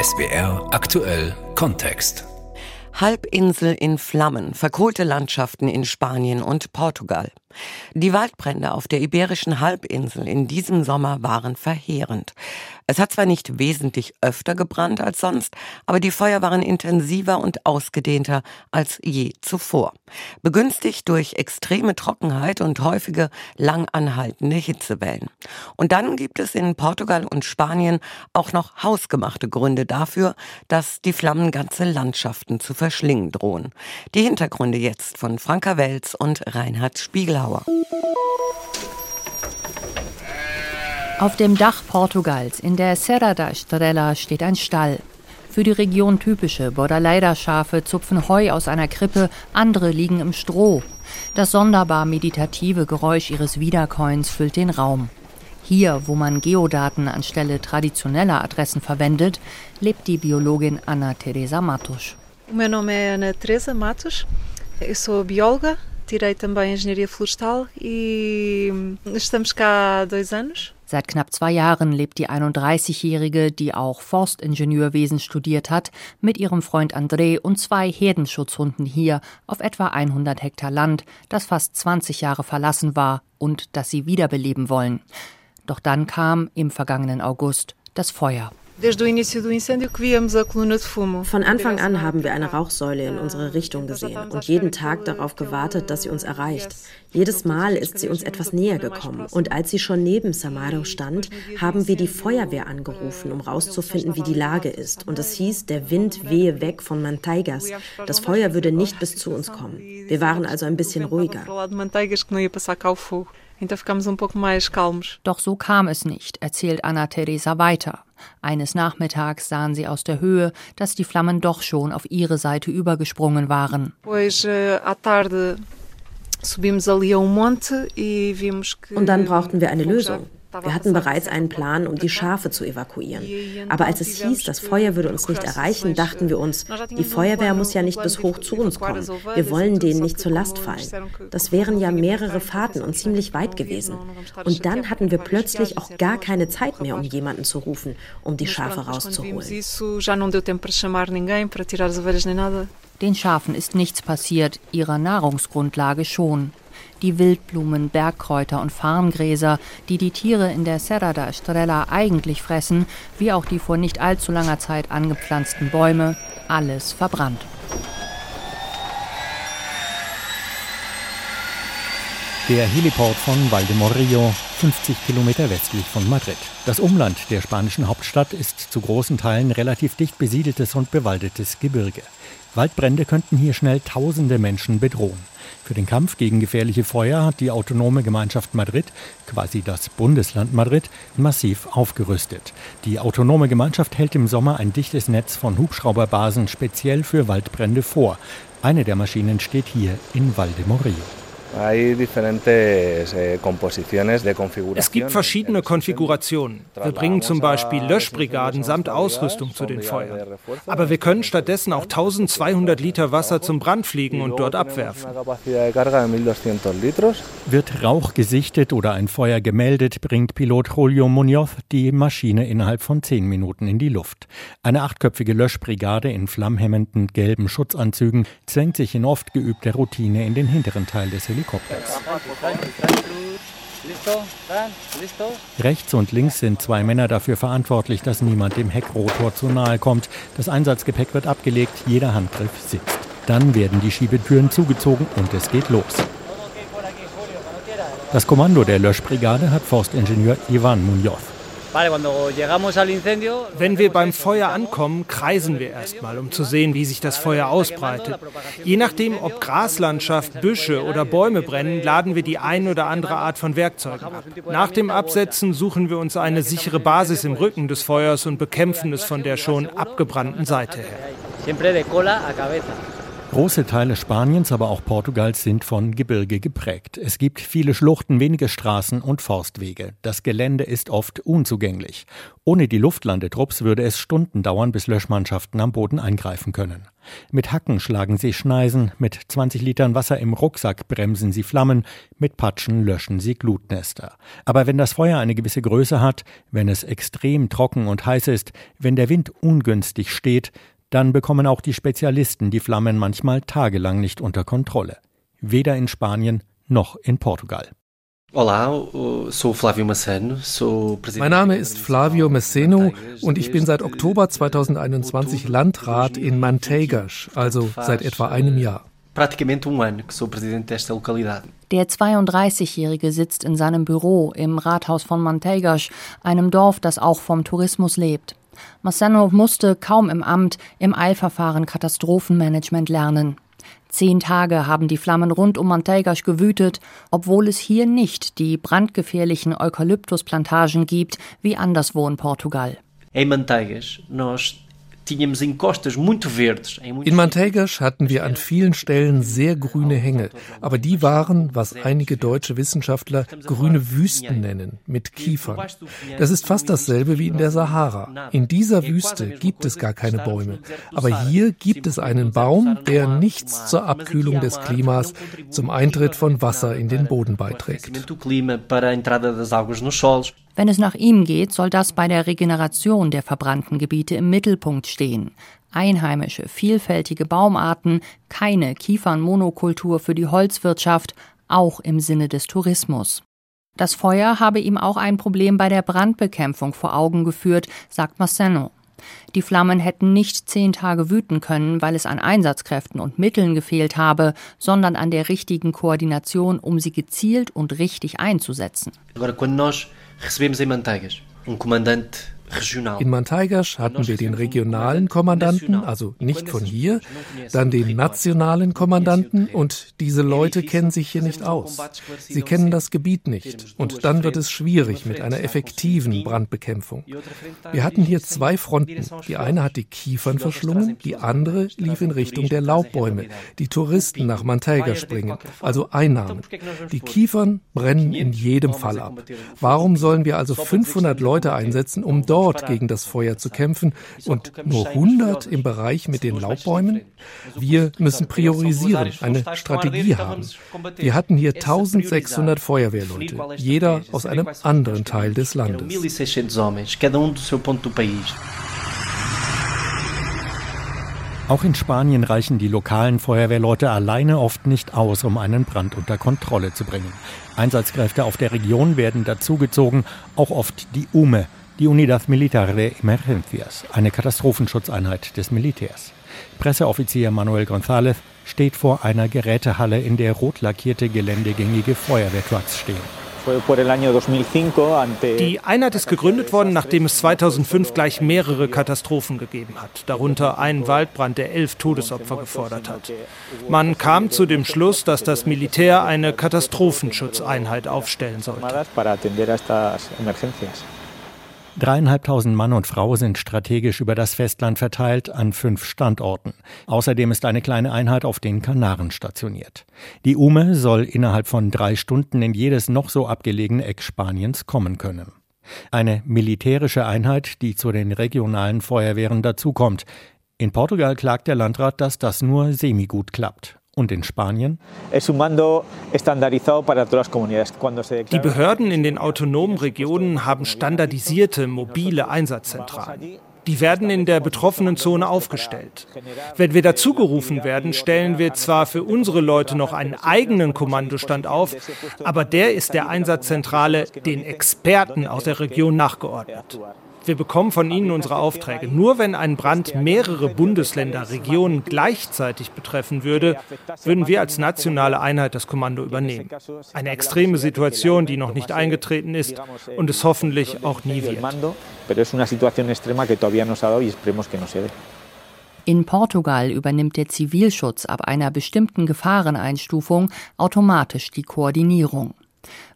SBR aktuell Kontext. Halbinsel in Flammen, verkohlte Landschaften in Spanien und Portugal. Die Waldbrände auf der iberischen Halbinsel in diesem Sommer waren verheerend. Es hat zwar nicht wesentlich öfter gebrannt als sonst, aber die Feuer waren intensiver und ausgedehnter als je zuvor. Begünstigt durch extreme Trockenheit und häufige langanhaltende Hitzewellen. Und dann gibt es in Portugal und Spanien auch noch hausgemachte Gründe dafür, dass die Flammen ganze Landschaften zu verschlingen drohen. Die Hintergründe jetzt von Franka Welz und Reinhard Spiegelhauer. Auf dem Dach Portugals in der Serra da Estrela steht ein Stall. Für die Region typische Bordaleider-Schafe zupfen Heu aus einer Krippe, andere liegen im Stroh. Das sonderbar meditative Geräusch ihres Wiederkäuens füllt den Raum. Hier, wo man Geodaten anstelle traditioneller Adressen verwendet, lebt die Biologin Anna Teresa Matos. Meu nome é Ana Teresa Matos, eu sou bióloga, tirei também Engenharia Florestal e estamos cá há dois anos. Seit knapp zwei Jahren lebt die 31-Jährige, die auch Forstingenieurwesen studiert hat, mit ihrem Freund André und zwei Herdenschutzhunden hier auf etwa 100 Hektar Land, das fast 20 Jahre verlassen war und das sie wiederbeleben wollen. Doch dann kam im vergangenen August das Feuer. Von Anfang an haben wir eine Rauchsäule in unsere Richtung gesehen und jeden Tag darauf gewartet, dass sie uns erreicht. Jedes Mal ist sie uns etwas näher gekommen. Und als sie schon neben Samaro stand, haben wir die Feuerwehr angerufen, um herauszufinden, wie die Lage ist. Und es hieß, der Wind wehe weg von Manteigas. Das Feuer würde nicht bis zu uns kommen. Wir waren also ein bisschen ruhiger. Doch so kam es nicht, erzählt Anna Teresa weiter. Eines Nachmittags sahen sie aus der Höhe, dass die Flammen doch schon auf ihre Seite übergesprungen waren. Und dann brauchten wir eine Lösung. Wir hatten bereits einen Plan, um die Schafe zu evakuieren. Aber als es hieß, das Feuer würde uns nicht erreichen, dachten wir uns, die Feuerwehr muss ja nicht bis hoch zu uns kommen. Wir wollen denen nicht zur Last fallen. Das wären ja mehrere Fahrten und ziemlich weit gewesen. Und dann hatten wir plötzlich auch gar keine Zeit mehr, um jemanden zu rufen, um die Schafe rauszuholen. Den Schafen ist nichts passiert, ihrer Nahrungsgrundlage schon die Wildblumen, Bergkräuter und Farngräser, die die Tiere in der Serra da Estrella eigentlich fressen, wie auch die vor nicht allzu langer Zeit angepflanzten Bäume, alles verbrannt. Der Heliport von Valdemorrillo, 50 Kilometer westlich von Madrid. Das Umland der spanischen Hauptstadt ist zu großen Teilen relativ dicht besiedeltes und bewaldetes Gebirge. Waldbrände könnten hier schnell tausende Menschen bedrohen. Für den Kampf gegen gefährliche Feuer hat die autonome Gemeinschaft Madrid, quasi das Bundesland Madrid, massiv aufgerüstet. Die autonome Gemeinschaft hält im Sommer ein dichtes Netz von Hubschrauberbasen speziell für Waldbrände vor. Eine der Maschinen steht hier in Valdemorillo. Eh, es gibt verschiedene Konfigurationen. Wir bringen zum Beispiel Löschbrigaden samt Ausrüstung zu den Feuern. Aber wir können stattdessen auch 1200 Liter Wasser zum Brand fliegen und dort abwerfen. Wird Rauch gesichtet oder ein Feuer gemeldet, bringt Pilot Julio Munoz die Maschine innerhalb von zehn Minuten in die Luft. Eine achtköpfige Löschbrigade in flammhemmenden gelben Schutzanzügen zwängt sich in oft geübter Routine in den hinteren Teil des Helikopters. Helikopters. Rechts und links sind zwei Männer dafür verantwortlich, dass niemand dem Heckrotor zu nahe kommt. Das Einsatzgepäck wird abgelegt, jeder Handgriff sitzt. Dann werden die Schiebetüren zugezogen und es geht los. Das Kommando der Löschbrigade hat Forstingenieur Ivan Munoz. Wenn wir beim Feuer ankommen, kreisen wir erstmal, um zu sehen, wie sich das Feuer ausbreitet. Je nachdem, ob Graslandschaft, Büsche oder Bäume brennen, laden wir die ein oder andere Art von Werkzeugen ab. Nach dem Absetzen suchen wir uns eine sichere Basis im Rücken des Feuers und bekämpfen es von der schon abgebrannten Seite her. Große Teile Spaniens, aber auch Portugals sind von Gebirge geprägt. Es gibt viele Schluchten, wenige Straßen und Forstwege. Das Gelände ist oft unzugänglich. Ohne die Luftlandetrupps würde es Stunden dauern, bis Löschmannschaften am Boden eingreifen können. Mit Hacken schlagen sie Schneisen, mit 20 Litern Wasser im Rucksack bremsen sie Flammen, mit Patschen löschen sie Glutnester. Aber wenn das Feuer eine gewisse Größe hat, wenn es extrem trocken und heiß ist, wenn der Wind ungünstig steht, dann bekommen auch die Spezialisten die Flammen manchmal tagelang nicht unter Kontrolle. Weder in Spanien noch in Portugal. Mein Name ist Flavio Messeno und ich bin seit Oktober 2021 Landrat in Manteigas, also seit etwa einem Jahr. Der 32-Jährige sitzt in seinem Büro im Rathaus von Manteigas, einem Dorf, das auch vom Tourismus lebt. Massano musste kaum im Amt im Eilverfahren Katastrophenmanagement lernen. Zehn Tage haben die Flammen rund um Manteigas gewütet, obwohl es hier nicht die brandgefährlichen Eukalyptusplantagen gibt wie anderswo in Portugal. Em Manteigas, nós in Manteigas hatten wir an vielen Stellen sehr grüne Hänge, aber die waren, was einige deutsche Wissenschaftler grüne Wüsten nennen, mit Kiefern. Das ist fast dasselbe wie in der Sahara. In dieser Wüste gibt es gar keine Bäume, aber hier gibt es einen Baum, der nichts zur Abkühlung des Klimas, zum Eintritt von Wasser in den Boden beiträgt. Wenn es nach ihm geht, soll das bei der Regeneration der verbrannten Gebiete im Mittelpunkt stehen. Einheimische, vielfältige Baumarten, keine Kiefernmonokultur für die Holzwirtschaft, auch im Sinne des Tourismus. Das Feuer habe ihm auch ein Problem bei der Brandbekämpfung vor Augen geführt, sagt Masseno. Die Flammen hätten nicht zehn Tage wüten können, weil es an Einsatzkräften und Mitteln gefehlt habe, sondern an der richtigen Koordination, um sie gezielt und richtig einzusetzen. Recebemos em Manteigas. Um comandante In Manteigas hatten wir den regionalen Kommandanten, also nicht von hier, dann den nationalen Kommandanten und diese Leute kennen sich hier nicht aus. Sie kennen das Gebiet nicht und dann wird es schwierig mit einer effektiven Brandbekämpfung. Wir hatten hier zwei Fronten. Die eine hat die Kiefern verschlungen, die andere lief in Richtung der Laubbäume, die Touristen nach Manteigas bringen, also Einnahmen. Die Kiefern brennen in jedem Fall ab. Warum sollen wir also 500 Leute einsetzen, um dort dort gegen das Feuer zu kämpfen und nur 100 im Bereich mit den Laubbäumen? Wir müssen priorisieren, eine Strategie haben. Wir hatten hier 1600 Feuerwehrleute, jeder aus einem anderen Teil des Landes. Auch in Spanien reichen die lokalen Feuerwehrleute alleine oft nicht aus, um einen Brand unter Kontrolle zu bringen. Einsatzkräfte auf der Region werden dazugezogen, auch oft die UME, die Unidad Militar de Emergencias, eine Katastrophenschutzeinheit des Militärs. Presseoffizier Manuel González steht vor einer Gerätehalle, in der rot lackierte geländegängige Feuerwehrtrucks stehen. Die Einheit ist gegründet worden, nachdem es 2005 gleich mehrere Katastrophen gegeben hat, darunter einen Waldbrand, der elf Todesopfer gefordert hat. Man kam zu dem Schluss, dass das Militär eine Katastrophenschutzeinheit aufstellen sollte. Dreieinhalbtausend Mann und Frau sind strategisch über das Festland verteilt an fünf Standorten. Außerdem ist eine kleine Einheit auf den Kanaren stationiert. Die UME soll innerhalb von drei Stunden in jedes noch so abgelegene Eck Spaniens kommen können. Eine militärische Einheit, die zu den regionalen Feuerwehren dazukommt. In Portugal klagt der Landrat, dass das nur semi-gut klappt. Und in Spanien? Die Behörden in den autonomen Regionen haben standardisierte mobile Einsatzzentralen. Die werden in der betroffenen Zone aufgestellt. Wenn wir dazugerufen werden, stellen wir zwar für unsere Leute noch einen eigenen Kommandostand auf, aber der ist der Einsatzzentrale den Experten aus der Region nachgeordnet. Wir bekommen von ihnen unsere Aufträge. Nur wenn ein Brand mehrere Bundesländer, Regionen gleichzeitig betreffen würde, würden wir als nationale Einheit das Kommando übernehmen. Eine extreme Situation, die noch nicht eingetreten ist und es hoffentlich auch nie wird. In Portugal übernimmt der Zivilschutz ab einer bestimmten Gefahreneinstufung automatisch die Koordinierung.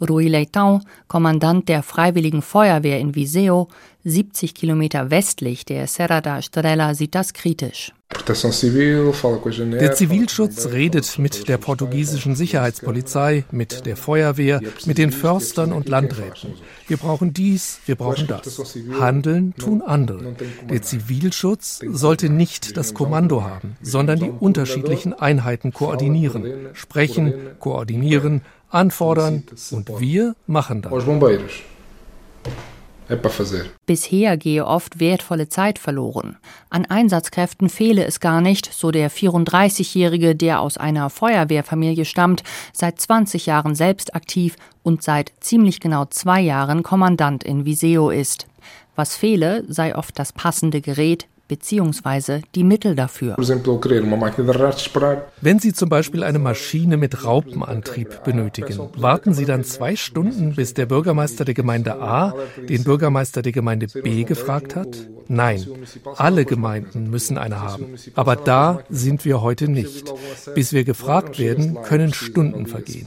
Rui Leitão, Kommandant der Freiwilligen Feuerwehr in Viseu, 70 Kilometer westlich der Serra da Estrela, sieht das kritisch. Der Zivilschutz redet mit der portugiesischen Sicherheitspolizei, mit der Feuerwehr, mit den Förstern und Landräten. Wir brauchen dies, wir brauchen das. Handeln tun andere. Der Zivilschutz sollte nicht das Kommando haben, sondern die unterschiedlichen Einheiten koordinieren, sprechen, koordinieren, anfordern und wir machen das. Bisher gehe oft wertvolle Zeit verloren. An Einsatzkräften fehle es gar nicht, so der 34-Jährige, der aus einer Feuerwehrfamilie stammt, seit 20 Jahren selbst aktiv und seit ziemlich genau zwei Jahren Kommandant in Viseo ist. Was fehle, sei oft das passende Gerät, bzw. die Mittel dafür. Wenn Sie zum Beispiel eine Maschine mit Raupenantrieb benötigen, warten Sie dann zwei Stunden, bis der Bürgermeister der Gemeinde A den Bürgermeister der Gemeinde B gefragt hat? Nein, alle Gemeinden müssen eine haben. Aber da sind wir heute nicht. Bis wir gefragt werden, können Stunden vergehen.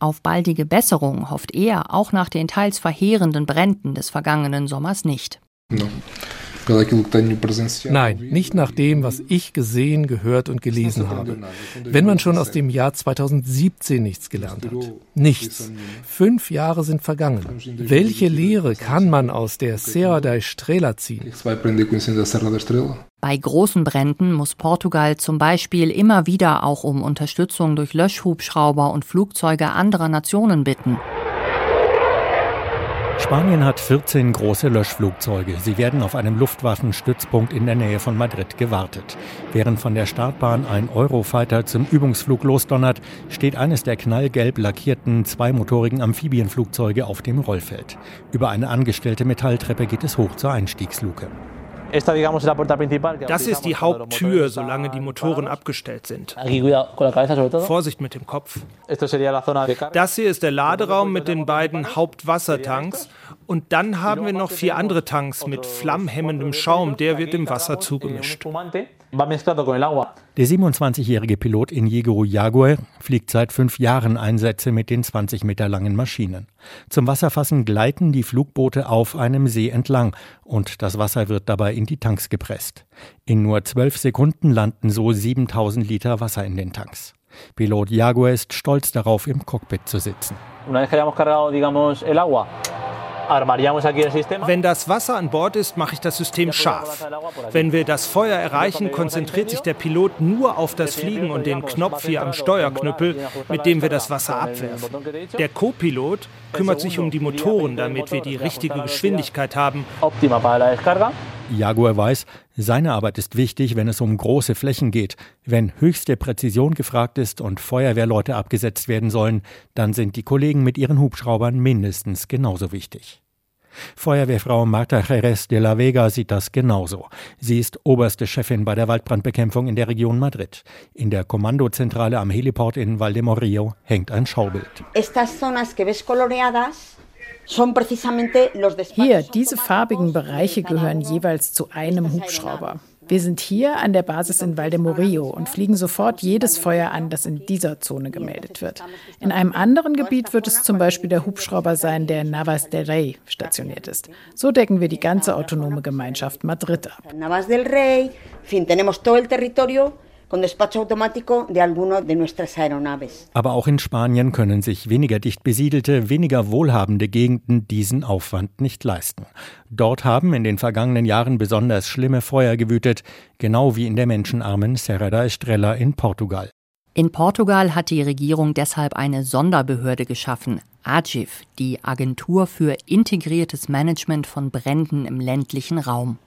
Auf baldige Besserung hofft er auch nach den teils verheerenden Bränden des vergangenen Sommers nicht. Nein, nicht nach dem, was ich gesehen, gehört und gelesen habe. Wenn man schon aus dem Jahr 2017 nichts gelernt hat. Nichts. Fünf Jahre sind vergangen. Welche Lehre kann man aus der Serra da Estrela ziehen? Bei großen Bränden muss Portugal zum Beispiel immer wieder auch um Unterstützung durch Löschhubschrauber und Flugzeuge anderer Nationen bitten. Spanien hat 14 große Löschflugzeuge. Sie werden auf einem Luftwaffenstützpunkt in der Nähe von Madrid gewartet. Während von der Startbahn ein Eurofighter zum Übungsflug losdonnert, steht eines der knallgelb lackierten zweimotorigen Amphibienflugzeuge auf dem Rollfeld. Über eine angestellte Metalltreppe geht es hoch zur Einstiegsluke. Das ist die Haupttür, solange die Motoren abgestellt sind. Vorsicht mit dem Kopf. Das hier ist der Laderaum mit den beiden Hauptwassertanks. Und dann haben wir noch vier andere Tanks mit flammhemmendem Schaum. Der wird dem Wasser zugemischt. Der 27-jährige Pilot Inigo Jaguar fliegt seit fünf Jahren Einsätze mit den 20 Meter langen Maschinen. Zum Wasserfassen gleiten die Flugboote auf einem See entlang und das Wasser wird dabei in die Tanks gepresst. In nur zwölf Sekunden landen so 7000 Liter Wasser in den Tanks. Pilot Jaguar ist stolz darauf, im Cockpit zu sitzen. Wenn das Wasser an Bord ist, mache ich das System scharf. Wenn wir das Feuer erreichen, konzentriert sich der Pilot nur auf das Fliegen und den Knopf hier am Steuerknüppel, mit dem wir das Wasser abwerfen. Der Co-Pilot kümmert sich um die Motoren, damit wir die richtige Geschwindigkeit haben. Jaguar weiß, seine Arbeit ist wichtig, wenn es um große Flächen geht. Wenn höchste Präzision gefragt ist und Feuerwehrleute abgesetzt werden sollen, dann sind die Kollegen mit ihren Hubschraubern mindestens genauso wichtig. Feuerwehrfrau Marta Jerez de la Vega sieht das genauso. Sie ist oberste Chefin bei der Waldbrandbekämpfung in der Region Madrid. In der Kommandozentrale am Heliport in Valdemorillo hängt ein Schaubild. Estas zonas que ves coloreadas hier, diese farbigen Bereiche gehören jeweils zu einem Hubschrauber. Wir sind hier an der Basis in Valdemorillo und fliegen sofort jedes Feuer an, das in dieser Zone gemeldet wird. In einem anderen Gebiet wird es zum Beispiel der Hubschrauber sein, der in Navas del Rey stationiert ist. So decken wir die ganze autonome Gemeinschaft Madrid ab. Navas del Rey, fin, tenemos todo el territorio con despacho automático de alguno de nuestras aeronaves. Aber auch in Spanien können sich weniger dicht besiedelte, weniger wohlhabende Gegenden diesen Aufwand nicht leisten. Dort haben in den vergangenen Jahren besonders schlimme Feuer gewütet, genau wie in der menschenarmen Serra da Estrella in Portugal. In Portugal hat die Regierung deshalb eine Sonderbehörde geschaffen, AGIF, die Agentur für integriertes Management von Bränden im ländlichen Raum.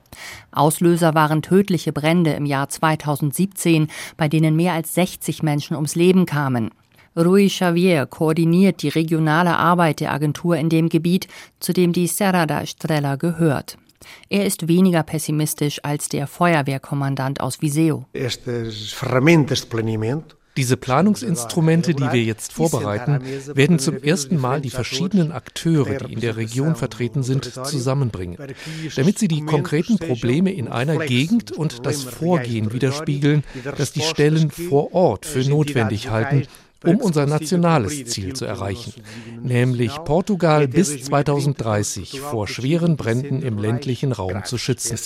Auslöser waren tödliche Brände im Jahr 2017, bei denen mehr als 60 Menschen ums Leben kamen. Rui Xavier koordiniert die regionale Arbeit der Agentur in dem Gebiet, zu dem die Serra da Estrella gehört. Er ist weniger pessimistisch als der Feuerwehrkommandant aus Viseu. Estas ferramentas diese Planungsinstrumente, die wir jetzt vorbereiten, werden zum ersten Mal die verschiedenen Akteure, die in der Region vertreten sind, zusammenbringen, damit sie die konkreten Probleme in einer Gegend und das Vorgehen widerspiegeln, das die Stellen vor Ort für notwendig halten um unser nationales Ziel zu erreichen, nämlich Portugal bis 2030 vor schweren Bränden im ländlichen Raum zu schützen.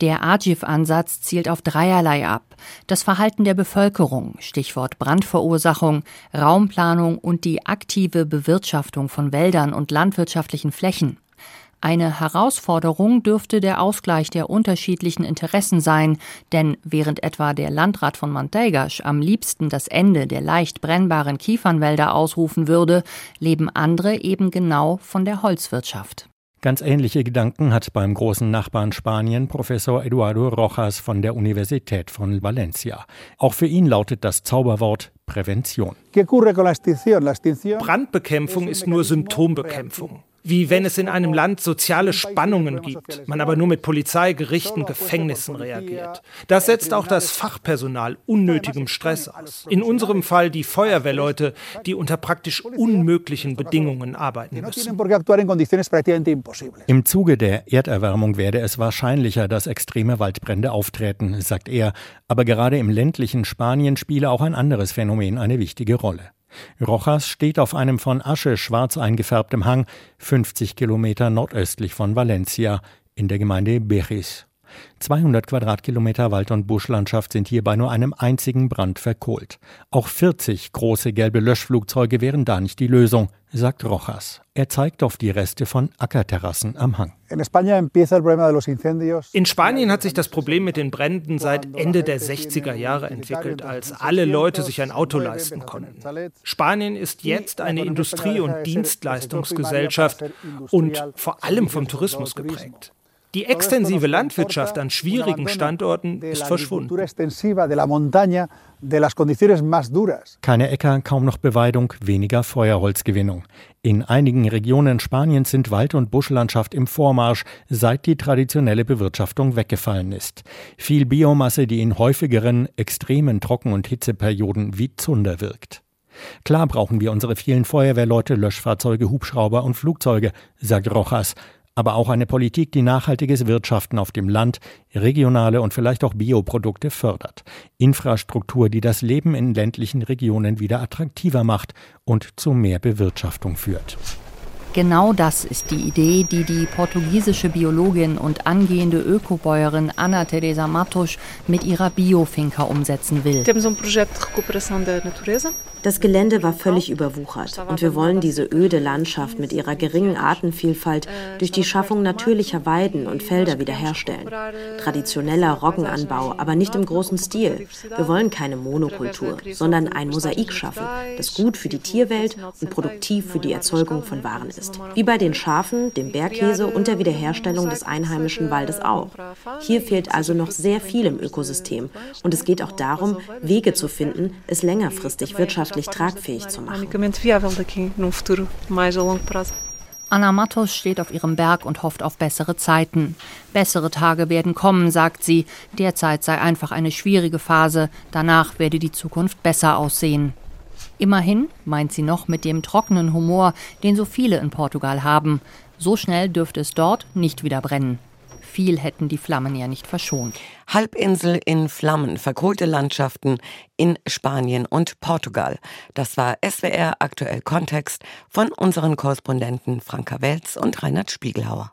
Der AGIF-Ansatz zielt auf dreierlei ab. Das Verhalten der Bevölkerung, Stichwort Brandverursachung, Raumplanung und die aktive Bewirtschaftung von Wäldern und landwirtschaftlichen Flächen. Eine Herausforderung dürfte der Ausgleich der unterschiedlichen Interessen sein, denn während etwa der Landrat von Manteigas am liebsten das Ende der leicht brennbaren Kiefernwälder ausrufen würde, leben andere eben genau von der Holzwirtschaft. Ganz ähnliche Gedanken hat beim großen Nachbarn Spanien Professor Eduardo Rojas von der Universität von Valencia. Auch für ihn lautet das Zauberwort Prävention. Brandbekämpfung ist nur Symptombekämpfung wie wenn es in einem Land soziale Spannungen gibt, man aber nur mit Polizei, Gerichten, Gefängnissen reagiert. Das setzt auch das Fachpersonal unnötigem Stress aus. In unserem Fall die Feuerwehrleute, die unter praktisch unmöglichen Bedingungen arbeiten müssen. Im Zuge der Erderwärmung werde es wahrscheinlicher, dass extreme Waldbrände auftreten, sagt er. Aber gerade im ländlichen Spanien spiele auch ein anderes Phänomen eine wichtige Rolle. Rojas steht auf einem von Asche schwarz eingefärbtem Hang, 50 Kilometer nordöstlich von Valencia, in der Gemeinde Beris. 200 Quadratkilometer Wald- und Buschlandschaft sind hier bei nur einem einzigen Brand verkohlt. Auch 40 große gelbe Löschflugzeuge wären da nicht die Lösung, sagt Rojas. Er zeigt auf die Reste von Ackerterrassen am Hang. In Spanien hat sich das Problem mit den Bränden seit Ende der 60er Jahre entwickelt, als alle Leute sich ein Auto leisten konnten. Spanien ist jetzt eine Industrie- und Dienstleistungsgesellschaft und vor allem vom Tourismus geprägt. Die extensive Landwirtschaft an schwierigen Standorten ist verschwunden. Keine Äcker, kaum noch Beweidung, weniger Feuerholzgewinnung. In einigen Regionen Spaniens sind Wald- und Buschlandschaft im Vormarsch, seit die traditionelle Bewirtschaftung weggefallen ist. Viel Biomasse, die in häufigeren, extremen Trocken- und Hitzeperioden wie Zunder wirkt. Klar brauchen wir unsere vielen Feuerwehrleute, Löschfahrzeuge, Hubschrauber und Flugzeuge, sagt Rojas aber auch eine Politik, die nachhaltiges Wirtschaften auf dem Land, regionale und vielleicht auch Bioprodukte fördert. Infrastruktur, die das Leben in ländlichen Regionen wieder attraktiver macht und zu mehr Bewirtschaftung führt. Genau das ist die Idee, die die portugiesische Biologin und angehende Ökobäuerin Ana Teresa Matos mit ihrer Biofinca umsetzen will. Das Gelände war völlig überwuchert und wir wollen diese öde Landschaft mit ihrer geringen Artenvielfalt durch die Schaffung natürlicher Weiden und Felder wiederherstellen. Traditioneller Roggenanbau, aber nicht im großen Stil. Wir wollen keine Monokultur, sondern ein Mosaik schaffen, das gut für die Tierwelt und produktiv für die Erzeugung von Waren ist. Wie bei den Schafen, dem Bergkäse und der Wiederherstellung des einheimischen Waldes auch. Hier fehlt also noch sehr viel im Ökosystem und es geht auch darum, Wege zu finden, es längerfristig wirtschaftlich wirtschaftlich tragfähig zu machen. Anna Matos steht auf ihrem Berg und hofft auf bessere Zeiten. Bessere Tage werden kommen, sagt sie. Derzeit sei einfach eine schwierige Phase. Danach werde die Zukunft besser aussehen. Immerhin, meint sie noch mit dem trockenen Humor, den so viele in Portugal haben. So schnell dürfte es dort nicht wieder brennen. Viel hätten die Flammen ja nicht verschont. Halbinsel in Flammen, verkohlte Landschaften in Spanien und Portugal. Das war SWR aktuell Kontext von unseren Korrespondenten Franka Welz und Reinhard Spiegelhauer.